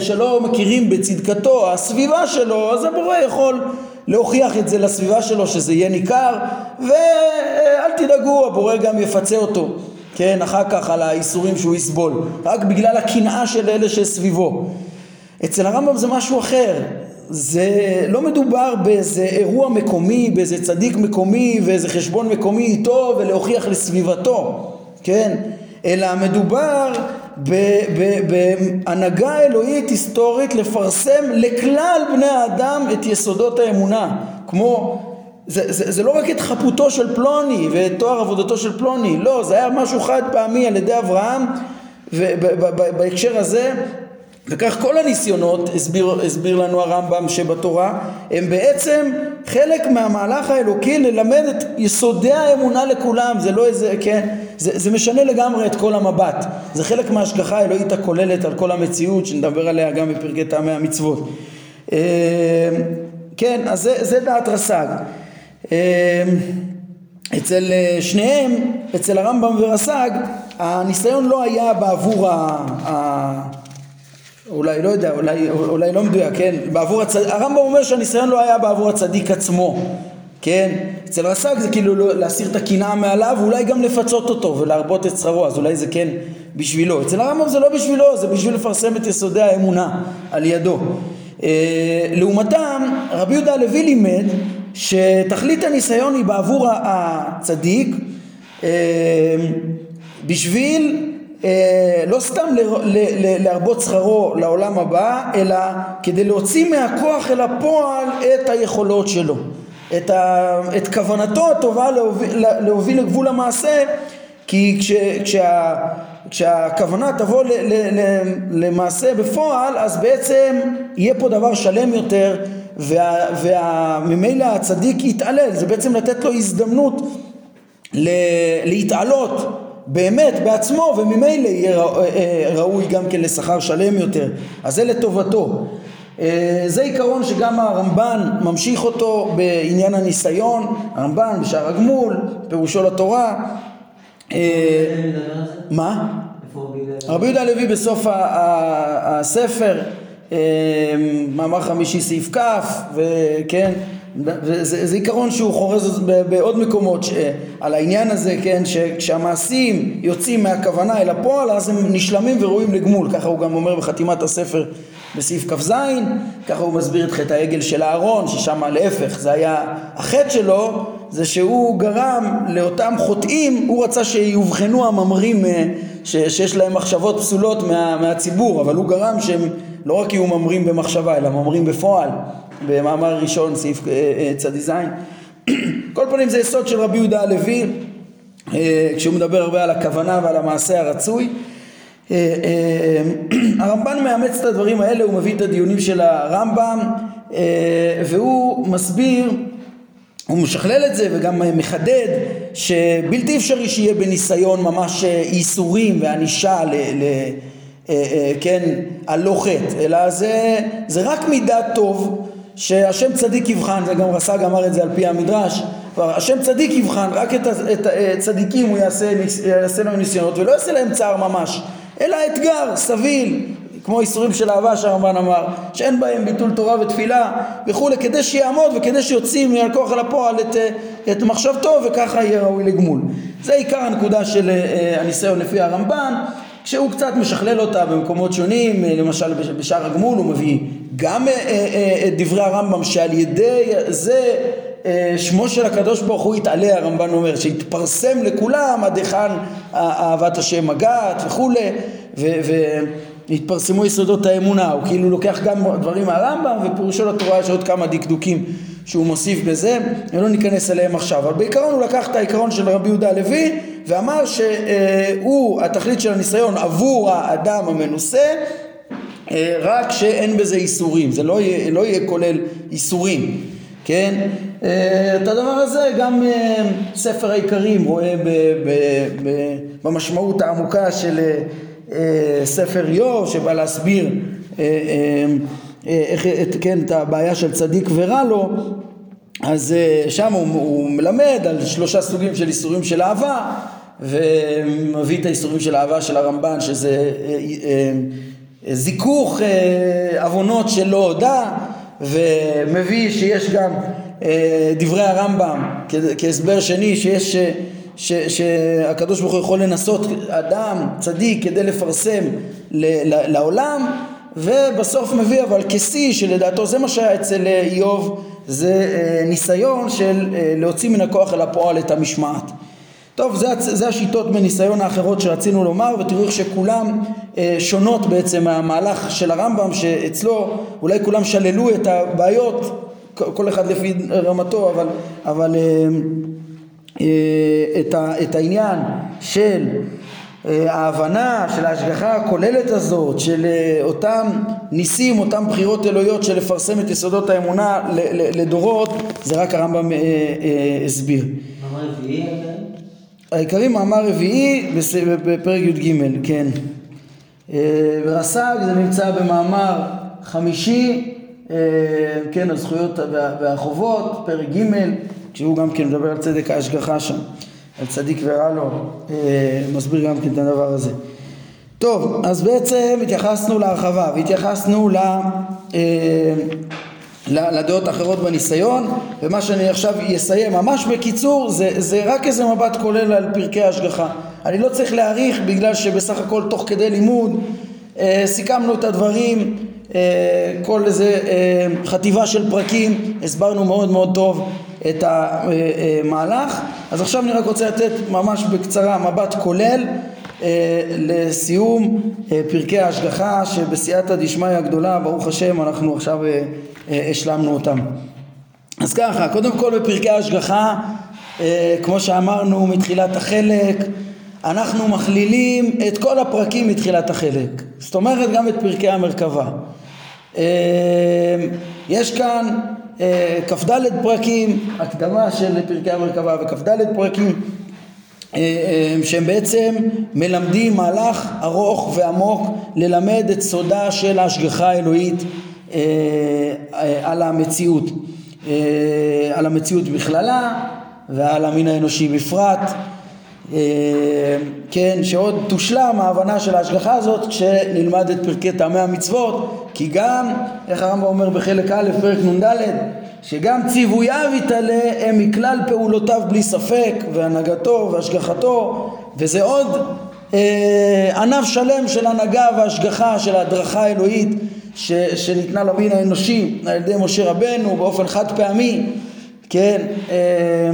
שלא מכירים בצדקתו, הסביבה שלו, אז הבורא יכול להוכיח את זה לסביבה שלו, שזה יהיה ניכר, ואל תדאגו, הבורא גם יפצה אותו. כן, אחר כך על האיסורים שהוא יסבול, רק בגלל הקנאה של אלה שסביבו. אצל הרמב"ם זה משהו אחר, זה לא מדובר באיזה אירוע מקומי, באיזה צדיק מקומי ואיזה חשבון מקומי איתו ולהוכיח לסביבתו, כן? אלא מדובר בהנהגה אלוהית היסטורית לפרסם לכלל בני האדם את יסודות האמונה, כמו זה, זה, זה לא רק את חפותו של פלוני ואת תואר עבודתו של פלוני, לא, זה היה משהו חד פעמי על ידי אברהם ובהקשר הזה וכך כל הניסיונות, הסביר, הסביר לנו הרמב"ם שבתורה, הם בעצם חלק מהמהלך האלוקי ללמד את יסודי האמונה לכולם, זה לא איזה, כן, זה, זה משנה לגמרי את כל המבט, זה חלק מההשגחה האלוהית הכוללת על כל המציאות שנדבר עליה גם בפרקי טעמי המצוות. אה, כן, אז זה, זה דעת רס"ג. אמ, אצל אה, שניהם, אצל הרמב"ם ורס"ג, הניסיון לא היה בעבור ה... ה... אולי, לא יודע, אולי, אולי לא מדויק, כן? בעבור הצדיק, הרמב"ם אומר שהניסיון לא היה בעבור הצדיק עצמו, כן? אצל רס"ג זה כאילו לא- להסיר את הקנאה מעליו, ואולי גם לפצות אותו ולהרבות את שכרו, אז אולי זה כן בשבילו. אצל הרמב"ם זה לא בשבילו, זה בשביל לפרסם את יסודי האמונה על ידו. אה, לעומתם, רבי יהודה הלוי לימד שתכלית הניסיון היא בעבור הצדיק אה, בשביל אה, לא סתם להרבות שכרו לעולם הבא, אלא כדי להוציא מהכוח אל הפועל את היכולות שלו, את, ה, את כוונתו הטובה להוביל, להוביל לגבול המעשה, כי כש, כשה, כשהכוונה תבוא ל, ל, ל, למעשה בפועל, אז בעצם יהיה פה דבר שלם יותר, וממילא הצדיק יתעלל, זה בעצם לתת לו הזדמנות להתעלות באמת בעצמו וממילא יהיה אה, אה, ראוי גם כן לשכר שלם יותר. אז זה לטובתו. אה, זה עיקרון שגם הרמב"ן ממשיך אותו בעניין הניסיון הרמב"ן בשער הגמול פירושו לתורה. מה? רבי יהודה הלוי? בסוף הספר מאמר חמישי סעיף כ' וכן וזה זה עיקרון שהוא חורז בעוד מקומות ש, על העניין הזה, כן, שכשהמעשים יוצאים מהכוונה אל הפועל אז הם נשלמים וראויים לגמול, ככה הוא גם אומר בחתימת הספר בסעיף כ"ז, ככה הוא מסביר את חטא העגל של אהרון, ששם להפך, זה היה, החטא שלו זה שהוא גרם לאותם חוטאים, הוא רצה שיובחנו הממרים אה, שיש להם מחשבות פסולות מה, מהציבור, אבל הוא גרם שהם לא רק יהיו ממרים במחשבה, אלא ממרים בפועל. במאמר ראשון, סעיף אה, אה, זין. כל פנים זה יסוד של רבי יהודה הלוי, אה, כשהוא מדבר הרבה על הכוונה ועל המעשה הרצוי. הרמב"ן מאמץ את הדברים האלה, הוא מביא את הדיונים של הרמב"ם והוא מסביר, הוא משכלל את זה וגם מחדד שבלתי אפשרי שיהיה בניסיון ממש ייסורים וענישה ל... ל כן, על חטא, אלא זה, זה רק מידת טוב שהשם צדיק יבחן, זה גם רס"ג אמר את זה על פי המדרש, השם צדיק יבחן, רק את הצדיקים הוא יעשה, יעשה להם ניסיונות ולא יעשה להם צער ממש, אלא אתגר, סביל, כמו איסורים של אהבה שהרמב"ן אמר, שאין בהם ביטול תורה ותפילה וכולי, כדי שיעמוד וכדי שיוציא מהכוח אל הפועל את, את מחשבתו וככה יהיה ראוי לגמול. זה עיקר הנקודה של אה, הניסיון לפי הרמב"ן, כשהוא קצת משכלל אותה במקומות שונים, למשל בשער הגמול הוא מביא גם אה, אה, אה, את דברי הרמב"ם שעל ידי זה שמו של הקדוש ברוך הוא יתעלה הרמב"ן אומר שהתפרסם לכולם עד היכן אהבת השם מגעת וכולי והתפרסמו יסודות האמונה. הוא כאילו לוקח גם דברים מהרמב"ם ופירושו לתורה יש עוד כמה דקדוקים שהוא מוסיף בזה ולא ניכנס אליהם עכשיו אבל בעיקרון הוא לקח את העיקרון של רבי יהודה הלוי ואמר שהוא התכלית של הניסיון עבור האדם המנוסה אה, רק שאין בזה איסורים, זה לא יהיה, לא יהיה כולל איסורים, כן? אה, את הדבר הזה גם אה, ספר העיקרים רואה ב, ב, ב, במשמעות העמוקה של ספר איוב שבא להסביר איך, את, כן, את הבעיה של צדיק ורע לו. אז שם הוא, הוא מלמד על שלושה סוגים של איסורים של אהבה ומביא את האיסורים של אהבה של הרמב"ן שזה זיכוך אה, עוונות שלא הודה ומביא שיש גם אה, דברי הרמב"ם כהסבר שני שיש ש, שהקדוש ברוך הוא יכול לנסות אדם צדיק כדי לפרסם ל, לעולם ובסוף מביא אבל כשיא שלדעתו זה מה שהיה אצל איוב זה אה, ניסיון של להוציא מן הכוח אל הפועל את המשמעת טוב, זה, זה השיטות בניסיון האחרות שרצינו לומר, ותראו איך שכולם אה, שונות בעצם מהמהלך של הרמב"ם, שאצלו אולי כולם שללו את הבעיות, כל אחד לפי רמתו, אבל, אבל אה, אה, את, ה, את העניין של אה, ההבנה של ההשגחה הכוללת הזאת, של אה, אותם ניסים, אותם בחירות אלוהיות של לפרסם את יסודות האמונה לדורות, זה רק הרמב"ם אה, אה, הסביר. מה רביעי? העיקרי מאמר רביעי בפרק י"ג, כן. ורס"ג זה נמצא במאמר חמישי, אה, כן, הזכויות והחובות, פרק ג', כשהוא גם כן מדבר על צדק ההשגחה שם, על צדיק ורע לו, אה, מסביר גם כן את הדבר הזה. טוב, אז בעצם התייחסנו להרחבה והתייחסנו ל... אה, לדעות האחרות בניסיון ומה שאני עכשיו אסיים ממש בקיצור זה, זה רק איזה מבט כולל על פרקי ההשגחה. אני לא צריך להעריך בגלל שבסך הכל תוך כדי לימוד אה, סיכמנו את הדברים אה, כל איזה אה, חטיבה של פרקים הסברנו מאוד מאוד טוב את המהלך אז עכשיו אני רק רוצה לתת ממש בקצרה מבט כולל אה, לסיום אה, פרקי ההשגחה שבסייעתא דשמיא הגדולה ברוך השם אנחנו עכשיו אה, השלמנו אותם. אז ככה קודם כל בפרקי ההשגחה כמו שאמרנו מתחילת החלק אנחנו מכלילים את כל הפרקים מתחילת החלק. זאת אומרת גם את פרקי המרכבה. יש כאן כ"ד פרקים הקדמה של פרקי המרכבה וכ"ד פרקים אה, אה, שהם בעצם מלמדים מהלך ארוך ועמוק ללמד את סודה של ההשגחה האלוהית אה, על המציאות, על המציאות בכללה ועל המין האנושי בפרט, כן, שעוד תושלם ההבנה של ההשגחה הזאת כשנלמד את פרקי טעמי המצוות כי גם, איך הרמב"ם אומר בחלק א', פרק נ"ד שגם ציווייו יתעלה הם מכלל פעולותיו בלי ספק והנהגתו והשגחתו וזה עוד אה, ענף שלם של הנהגה והשגחה של ההדרכה האלוהית ש, שניתנה למין האנושי על ידי משה רבנו באופן חד פעמי כן אה,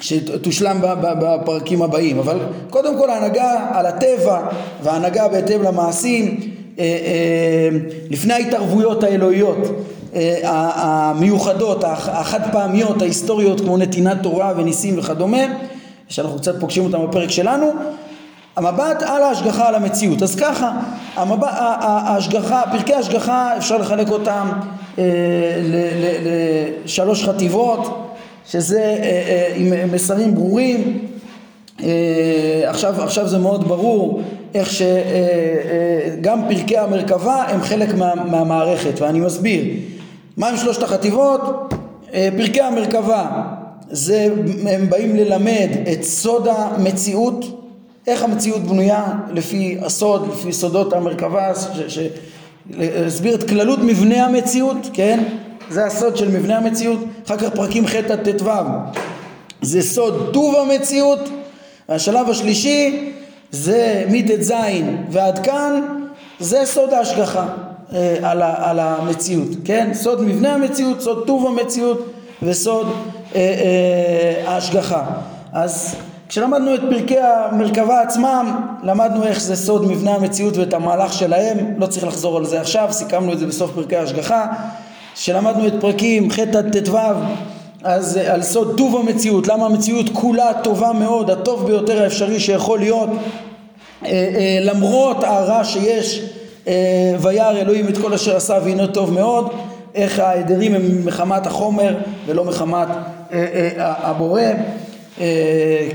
שתושלם בפרקים הבאים. אבל קודם כל ההנהגה על הטבע וההנהגה בהתאם למעשים אה, אה, לפני ההתערבויות האלוהיות אה, המיוחדות, החד פעמיות, ההיסטוריות כמו נתינת תורה וניסים וכדומה שאנחנו קצת פוגשים אותם בפרק שלנו המבט על ההשגחה על המציאות. אז ככה המבט, ההשגחה, פרקי ההשגחה אפשר לחלק אותם אה, לשלוש חטיבות שזה אה, אה, עם מסרים ברורים. אה, עכשיו, עכשיו זה מאוד ברור איך שגם אה, אה, פרקי המרכבה הם חלק מה, מהמערכת ואני מסביר. מה עם שלושת החטיבות? אה, פרקי המרכבה. זה הם באים ללמד את סוד המציאות איך המציאות בנויה לפי הסוד, לפי סודות המרכבה, להסביר את כללות מבנה המציאות, כן? זה הסוד של מבנה המציאות, אחר כך פרקים ח' עד ט"ו זה סוד טוב המציאות, והשלב השלישי זה מט"ז ועד כאן זה סוד ההשגחה אה, על, ה, על המציאות, כן? סוד מבנה המציאות, סוד טוב המציאות וסוד אה, אה, ההשגחה. אז כשלמדנו את פרקי המרכבה עצמם, למדנו איך זה סוד מבנה המציאות ואת המהלך שלהם, לא צריך לחזור על זה עכשיו, סיכמנו את זה בסוף פרקי ההשגחה. כשלמדנו את פרקים ח' עד ט"ו, אז אה, על סוד טוב המציאות, למה המציאות כולה טובה מאוד, הטוב ביותר האפשרי שיכול להיות, אה, אה, למרות הרע שיש וירא אלוהים את כל אשר עשה והנה טוב מאוד איך ההדרים הם מחמת החומר ולא מחמת הבורא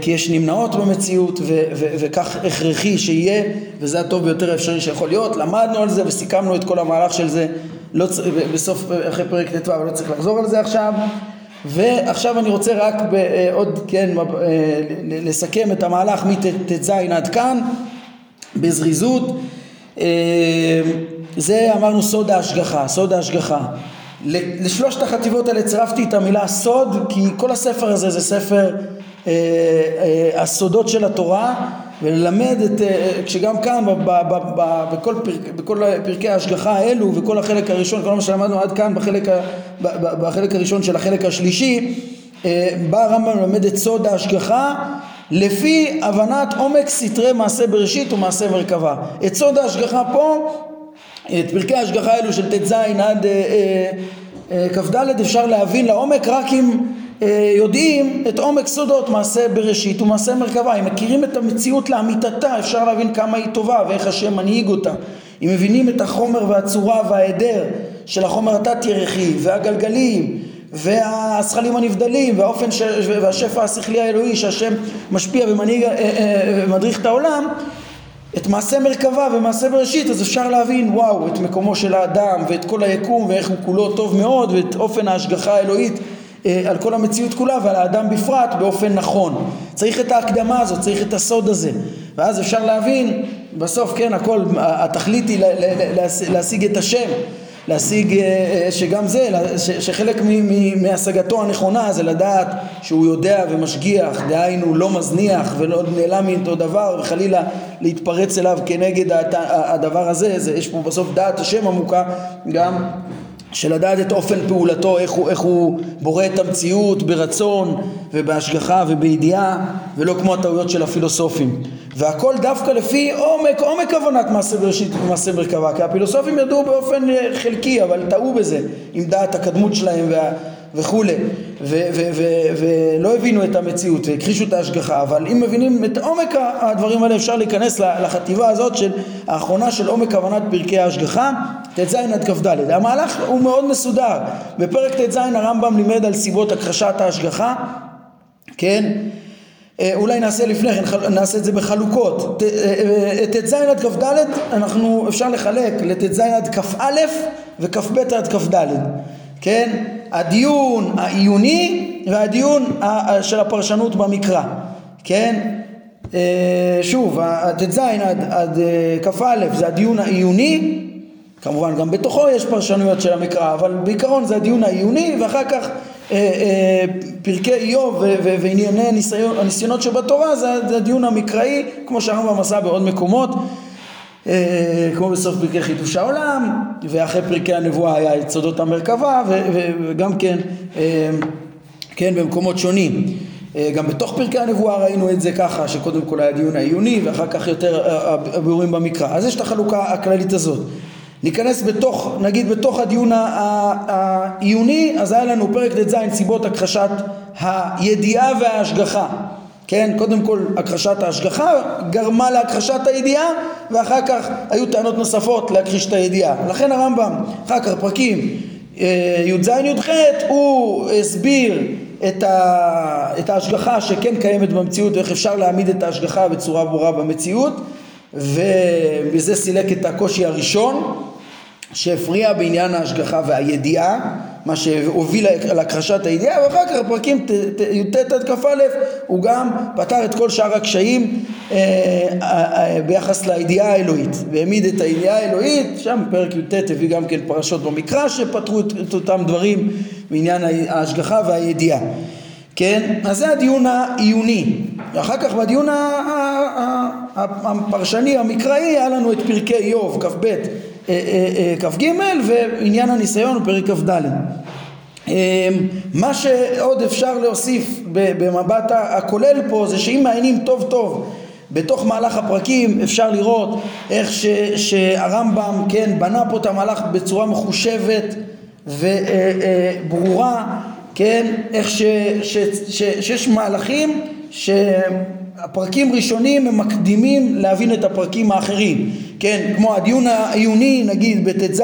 כי יש נמנעות במציאות וכך הכרחי שיהיה וזה הטוב ביותר האפשרי שיכול להיות. למדנו על זה וסיכמנו את כל המהלך של זה. לא, בסוף אחרי פרק ט"ו לא צריך לחזור על זה עכשיו. ועכשיו אני רוצה רק עוד כן לסכם את המהלך מט"ז עד כאן בזריזות. זה אמרנו סוד ההשגחה, סוד ההשגחה. לשלושת החטיבות האלה צירפתי את המילה סוד כי כל הספר הזה זה ספר אה, אה, הסודות של התורה וללמד את, אה, כשגם כאן ב, ב, ב, ב, בכל, פרק, בכל פרקי ההשגחה האלו וכל החלק הראשון, כל מה שלמדנו עד כאן בחלק, ה, ב, ב, בחלק הראשון של החלק השלישי אה, בא הרמב"ם ללמד את סוד ההשגחה לפי הבנת עומק סתרי מעשה בראשית ומעשה מרכבה. את סוד ההשגחה פה, את פרקי ההשגחה האלו של ט"ז עד אה, אה, אה, כ"ד אפשר להבין לעומק רק אם אה, יודעים את עומק סודות מעשה בראשית ומעשה מרכבה. אם מכירים את המציאות לאמיתתה אפשר להבין כמה היא טובה ואיך השם מנהיג אותה. אם מבינים את החומר והצורה וההיעדר של החומר התת-ירחי והגלגלים והזכלים הנבדלים והאופן ש... והשפע השכלי האלוהי שהשם משפיע ומדריך אה, אה, את העולם את מעשה מרכבה ומעשה בראשית אז אפשר להבין וואו את מקומו של האדם ואת כל היקום ואיך הוא כולו טוב מאוד ואת אופן ההשגחה האלוהית אה, על כל המציאות כולה ועל האדם בפרט באופן נכון. צריך את ההקדמה הזאת צריך את הסוד הזה. ואז אפשר להבין בסוף כן הכל, התכלית היא להשיג את השם להשיג אה, שגם זה, שחלק מהשגתו הנכונה זה לדעת שהוא יודע ומשגיח, דהיינו לא מזניח ולא נעלם מאותו דבר וחלילה להתפרץ אליו כנגד הדבר הזה, זה, יש פה בסוף דעת השם עמוקה גם של לדעת את אופן פעולתו, איך הוא, איך הוא בורא את המציאות ברצון ובהשגחה ובידיעה ולא כמו הטעויות של הפילוסופים. והכל דווקא לפי עומק, עומק הבנת מעשה בראשית ומעשה מרכבה כי הפילוסופים ידעו באופן אה, חלקי אבל טעו בזה עם דעת הקדמות שלהם וה, וכולי ולא הבינו את המציאות והכחישו את ההשגחה אבל אם מבינים את עומק הדברים האלה אפשר להיכנס לחטיבה הזאת של האחרונה של עומק הבנת פרקי ההשגחה ט"ז עד כ"ד המהלך הוא מאוד מסודר בפרק ט"ז הרמב"ם לימד על סיבות הכחשת ההשגחה כן אה, אולי נעשה לפני כן, נעשה את זה בחלוקות. אה, אה, ט"ז עד כ"ד אנחנו אפשר לחלק לט"ז עד כ"א וכ"ב עד כ"ד, כן? הדיון העיוני והדיון של הפרשנות במקרא, כן? שוב, ט"ז עד, עד כ"א זה הדיון העיוני, כמובן גם בתוכו יש פרשנויות של המקרא, אבל בעיקרון זה הדיון העיוני ואחר כך אה, אה, פרקי איוב וענייני הניסיונות שבתורה זה, הדיון המקראי כמו שהרמב"ם עשה בעוד מקומות אה, כמו בסוף פרקי חידוש העולם ואחרי פרקי הנבואה היה את סודות המרכבה וגם כן, כן במקומות שונים. גם בתוך פרקי הנבואה ראינו את זה ככה שקודם כל היה דיון העיוני ואחר כך יותר הביאורים במקרא. אז יש את החלוקה הכללית הזאת. ניכנס בתוך, נגיד בתוך הדיון העיוני, אז היה לנו פרק ט"ז סיבות הכחשת הידיעה וההשגחה. כן, קודם כל הכחשת ההשגחה גרמה להכחשת הידיעה ואחר כך היו טענות נוספות להכחיש את הידיעה. לכן הרמב"ם, אחר כך פרקים אה, י"ז י"ח הוא הסביר את, ה, את ההשגחה שכן קיימת במציאות ואיך אפשר להעמיד את ההשגחה בצורה ברורה במציאות ובזה סילק את הקושי הראשון שהפריע בעניין ההשגחה והידיעה, מה שהוביל להכחשת הידיעה, ואחר כך פרקים י"ט עד כ"א הוא גם פתר את כל שאר הקשיים אה, אה, אה, ביחס לידיעה האלוהית, והעמיד את הידיעה האלוהית, שם פרק י"ט הביא גם כן פרשות במקרא שפתרו את, את אותם דברים בעניין ההשגחה והידיעה. כן? אז זה הדיון העיוני. ואחר כך בדיון הפרשני המקראי היה לנו את פרקי איוב, כ"ב כ"ג ועניין הניסיון בפרק כ"ד. מה שעוד אפשר להוסיף במבט הכולל פה זה שאם מעיינים טוב טוב בתוך מהלך הפרקים אפשר לראות איך ש, שהרמב"ם כן בנה פה את המהלך בצורה מחושבת וברורה כן, איך ש, ש, ש, שיש מהלכים שהפרקים ראשונים הם מקדימים להבין את הפרקים האחרים, כן, כמו הדיון העיוני נגיד בט"ז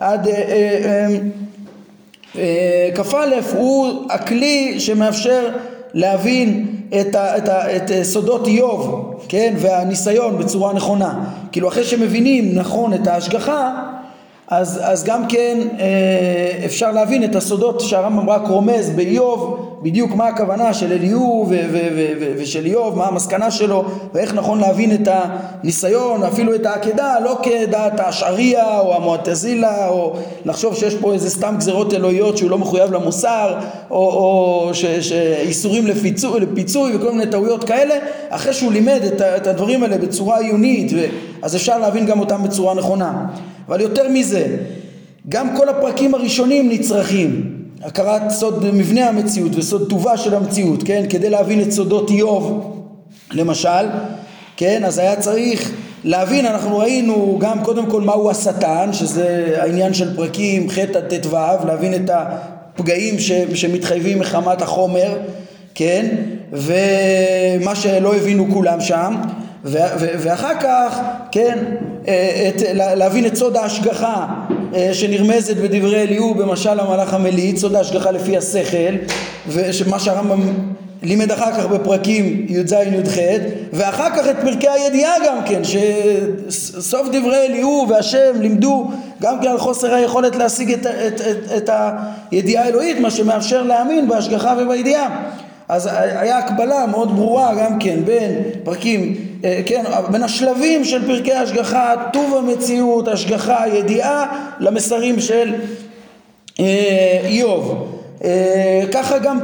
עד אה, אה, אה, כ"א הוא הכלי שמאפשר להבין את, ה, את, ה, את סודות איוב, כן, והניסיון בצורה נכונה. כאילו אחרי שמבינים נכון את ההשגחה, אז, אז גם כן אה, אפשר להבין את הסודות שהרמב"ם רק רומז באיוב, בדיוק מה הכוונה של אליהו ושל איוב, מה המסקנה שלו ואיך נכון להבין את הניסיון, אפילו את העקדה, לא כדעת האשעריה או המועטזילה או לחשוב שיש פה איזה סתם גזרות אלוהיות שהוא לא מחויב למוסר או, או שאיסורים לפיצוי, לפיצוי וכל מיני טעויות כאלה, אחרי שהוא לימד את, את הדברים האלה בצורה עיונית אז אפשר להבין גם אותם בצורה נכונה. אבל יותר מזה, גם כל הפרקים הראשונים נצרכים. הכרת סוד מבנה המציאות וסוד טובה של המציאות, כן? כדי להבין את סודות איוב, למשל, כן? אז היה צריך להבין, אנחנו ראינו גם קודם כל מהו השטן, שזה העניין של פרקים ח' עד ט"ו, להבין את הפגעים ש, שמתחייבים מחמת החומר, כן? ומה שלא הבינו כולם שם. ואחר כך, כן, את, להבין את סוד ההשגחה אה, שנרמזת בדברי אליהו במשל המלאך המליץ, סוד ההשגחה לפי השכל, ומה שהרמב"ם לימד אחר כך בפרקים י"ז י"ח, ואחר כך את פרקי הידיעה גם כן, שסוף דברי אליהו והשם לימדו גם כן על חוסר היכולת להשיג את, את, את, את הידיעה האלוהית, מה שמאפשר להאמין בהשגחה ובידיעה. אז היה הקבלה מאוד ברורה גם כן בין פרקים אה, כן, בין השלבים של פרקי השגחה, טוב המציאות, השגחה, ידיעה, למסרים של אה, איוב. אה, ככה גם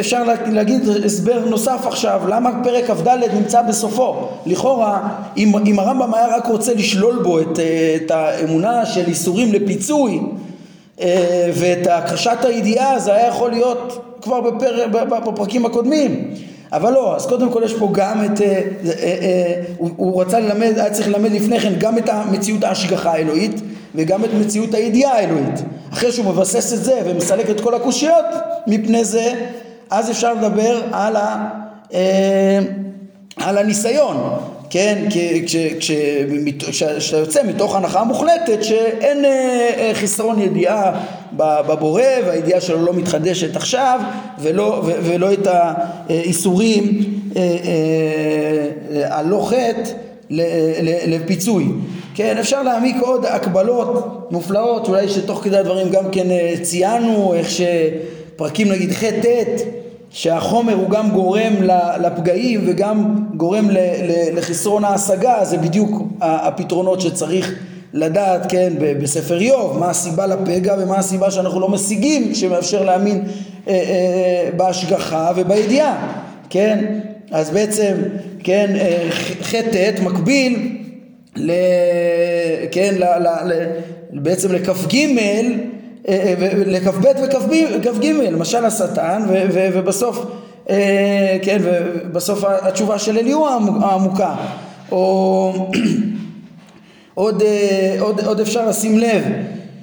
אפשר להגיד הסבר נוסף עכשיו, למה פרק כ"ד נמצא בסופו. לכאורה, אם, אם הרמב"ם היה רק רוצה לשלול בו את, את האמונה של איסורים לפיצוי ואת הכחשת הידיעה, זה היה יכול להיות כבר בפר, בפרקים הקודמים. אבל לא, אז קודם כל יש פה גם את, אה, אה, אה, הוא, הוא רצה ללמד, היה צריך ללמד לפני כן גם את המציאות ההשגחה האלוהית וגם את מציאות הידיעה האלוהית. אחרי שהוא מבסס את זה ומסלק את כל הקושיות מפני זה, אז אפשר לדבר על, ה, אה, על הניסיון. כן, כשאתה יוצא מתוך הנחה מוחלטת שאין אה, אה, חסרון ידיעה בבורא והידיעה שלו לא מתחדשת עכשיו ולא, ולא את האיסורים אה, הלא חטא לפיצוי. כן, אפשר להעמיק עוד הקבלות מופלאות, אולי שתוך כדי הדברים גם כן ציינו, איך שפרקים נגיד ח' ט' שהחומר הוא גם גורם לפגעים וגם גורם לחסרון ההשגה, זה בדיוק הפתרונות שצריך לדעת, כן, בספר איוב, מה הסיבה לפגע ומה הסיבה שאנחנו לא משיגים שמאפשר להאמין אה, אה, בהשגחה ובידיעה, כן, אז בעצם, כן, אה, חטא מקביל, ל, כן, ל, ל, בעצם לכ"ג לכ"ב וכ"ג, למשל השטן, ובסוף, אה, כן, ובסוף התשובה של אליהו העמוקה, או עוד, עוד, עוד אפשר לשים לב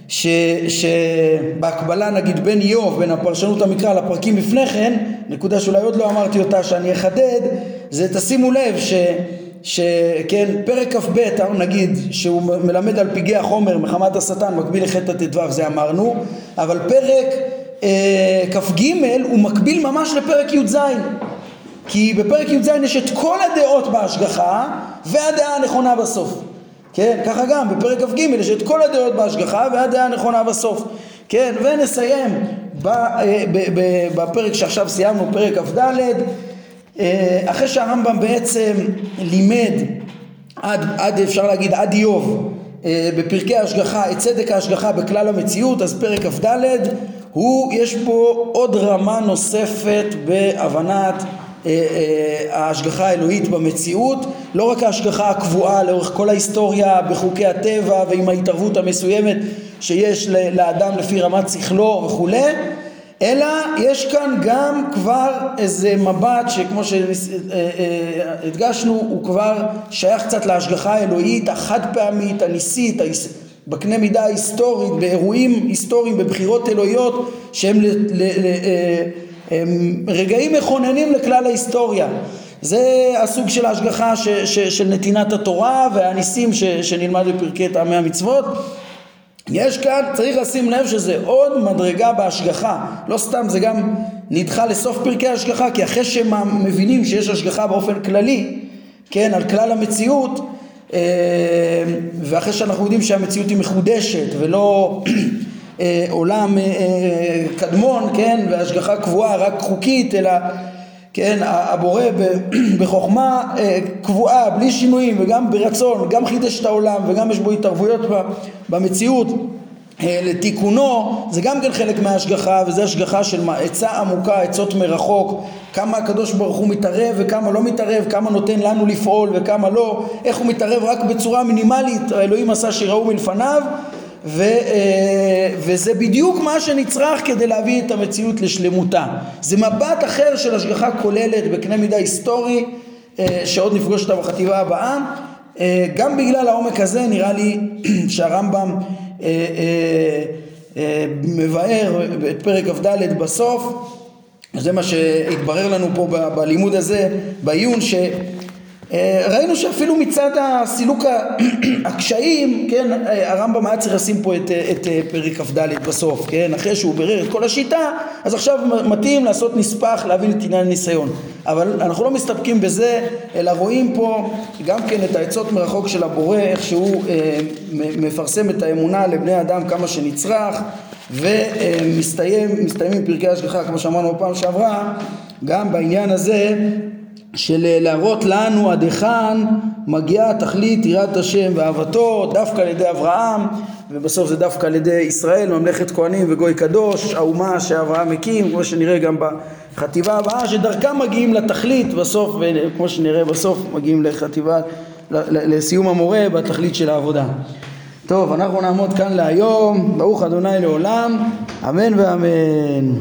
ש, שבהקבלה נגיד בין איוב, בין הפרשנות המקרא לפרקים לפני כן, נקודה שאולי עוד לא אמרתי אותה שאני אחדד, זה תשימו לב ש... שכן פרק כ"ב נגיד שהוא מלמד על פגעי החומר מחמת השטן מקביל לחטא ט"ו זה אמרנו אבל פרק אה, כ"ג הוא מקביל ממש לפרק י"ז. כי בפרק י"ז יש את כל הדעות בהשגחה והדעה הנכונה בסוף. כן ככה גם בפרק כ"ג יש את כל הדעות בהשגחה והדעה הנכונה בסוף. כן ונסיים אה, בפרק שעכשיו סיימנו פרק כ"ד. אה, אחרי שהרמב"ם בעצם לימד עד, עד אפשר להגיד עד איוב אה, בפרקי ההשגחה את צדק ההשגחה בכלל המציאות אז פרק כ"ד הוא יש בו עוד רמה נוספת בהבנת אה, ההשגחה האלוהית במציאות לא רק ההשגחה הקבועה לאורך כל ההיסטוריה בחוקי הטבע ועם ההתערבות המסוימת שיש לאדם לפי רמת שכלו וכולי אלא יש כאן גם כבר איזה מבט שכמו שהדגשנו הוא כבר שייך קצת להשגחה האלוהית החד פעמית, הניסית, בקנה מידה ההיסטורית, באירועים היסטוריים, בבחירות אלוהיות שהם אה, רגעים מכוננים לכלל ההיסטוריה. זה הסוג של ההשגחה ש, ש, של נתינת התורה והניסים ש, שנלמד בפרקי טעמי המצוות יש כאן, צריך לשים לב שזה עוד מדרגה בהשגחה, לא סתם זה גם נדחה לסוף פרקי ההשגחה, כי אחרי שהם מבינים שיש השגחה באופן כללי, כן, על כלל המציאות, אה, ואחרי שאנחנו יודעים שהמציאות היא מחודשת ולא אה, עולם אה, קדמון, כן, והשגחה קבועה רק חוקית, אלא כן, הבורא בחוכמה אה, קבועה, בלי שינויים וגם ברצון, גם חידש את העולם וגם יש בו התערבויות במציאות. אה, לתיקונו, זה גם כן חלק מההשגחה וזה השגחה של עצה עמוקה, עצות מרחוק, כמה הקדוש ברוך הוא מתערב וכמה לא מתערב, כמה נותן לנו לפעול וכמה לא, איך הוא מתערב רק בצורה מינימלית, האלוהים עשה שיראו מלפניו ו, אה, וזה בדיוק מה שנצרך כדי להביא את המציאות לשלמותה. זה מבט אחר של השגחה כוללת בקנה מידה היסטורי אה, שעוד נפגוש אותה בחטיבה הבאה. אה, גם בגלל העומק הזה נראה לי שהרמב"ם מבאר את פרק כ"ד בסוף. זה מה שהתברר לנו פה בלימוד הזה, בעיון, ש... אה, ראינו שאפילו מצד הסילוק הקשיים, כן, אה, הרמב"ם היה צריך לשים פה את, את אה, פרק כ"ד בסוף, כן, אחרי שהוא בירר את כל השיטה, אז עכשיו מתאים לעשות נספח להבין את עניין הניסיון. אבל אנחנו לא מסתפקים בזה, אלא רואים פה גם כן את העצות מרחוק של הבורא, איך שהוא אה, מפרסם את האמונה לבני אדם כמה שנצרך, ומסתיים, מסתיימים פרקי השגחה, כמו שאמרנו בפעם שעברה, גם בעניין הזה של להראות לנו עד היכן מגיעה תכלית יראת השם ואהבתו דווקא על ידי אברהם ובסוף זה דווקא על ידי ישראל, ממלכת כהנים וגוי קדוש, האומה שאברהם הקים, כמו שנראה גם בחטיבה הבאה, שדרכם מגיעים לתכלית בסוף, וכמו שנראה בסוף מגיעים לחטיבה, לסיום המורה בתכלית של העבודה. טוב, אנחנו נעמוד כאן להיום, ברוך אדוני לעולם, אמן ואמן.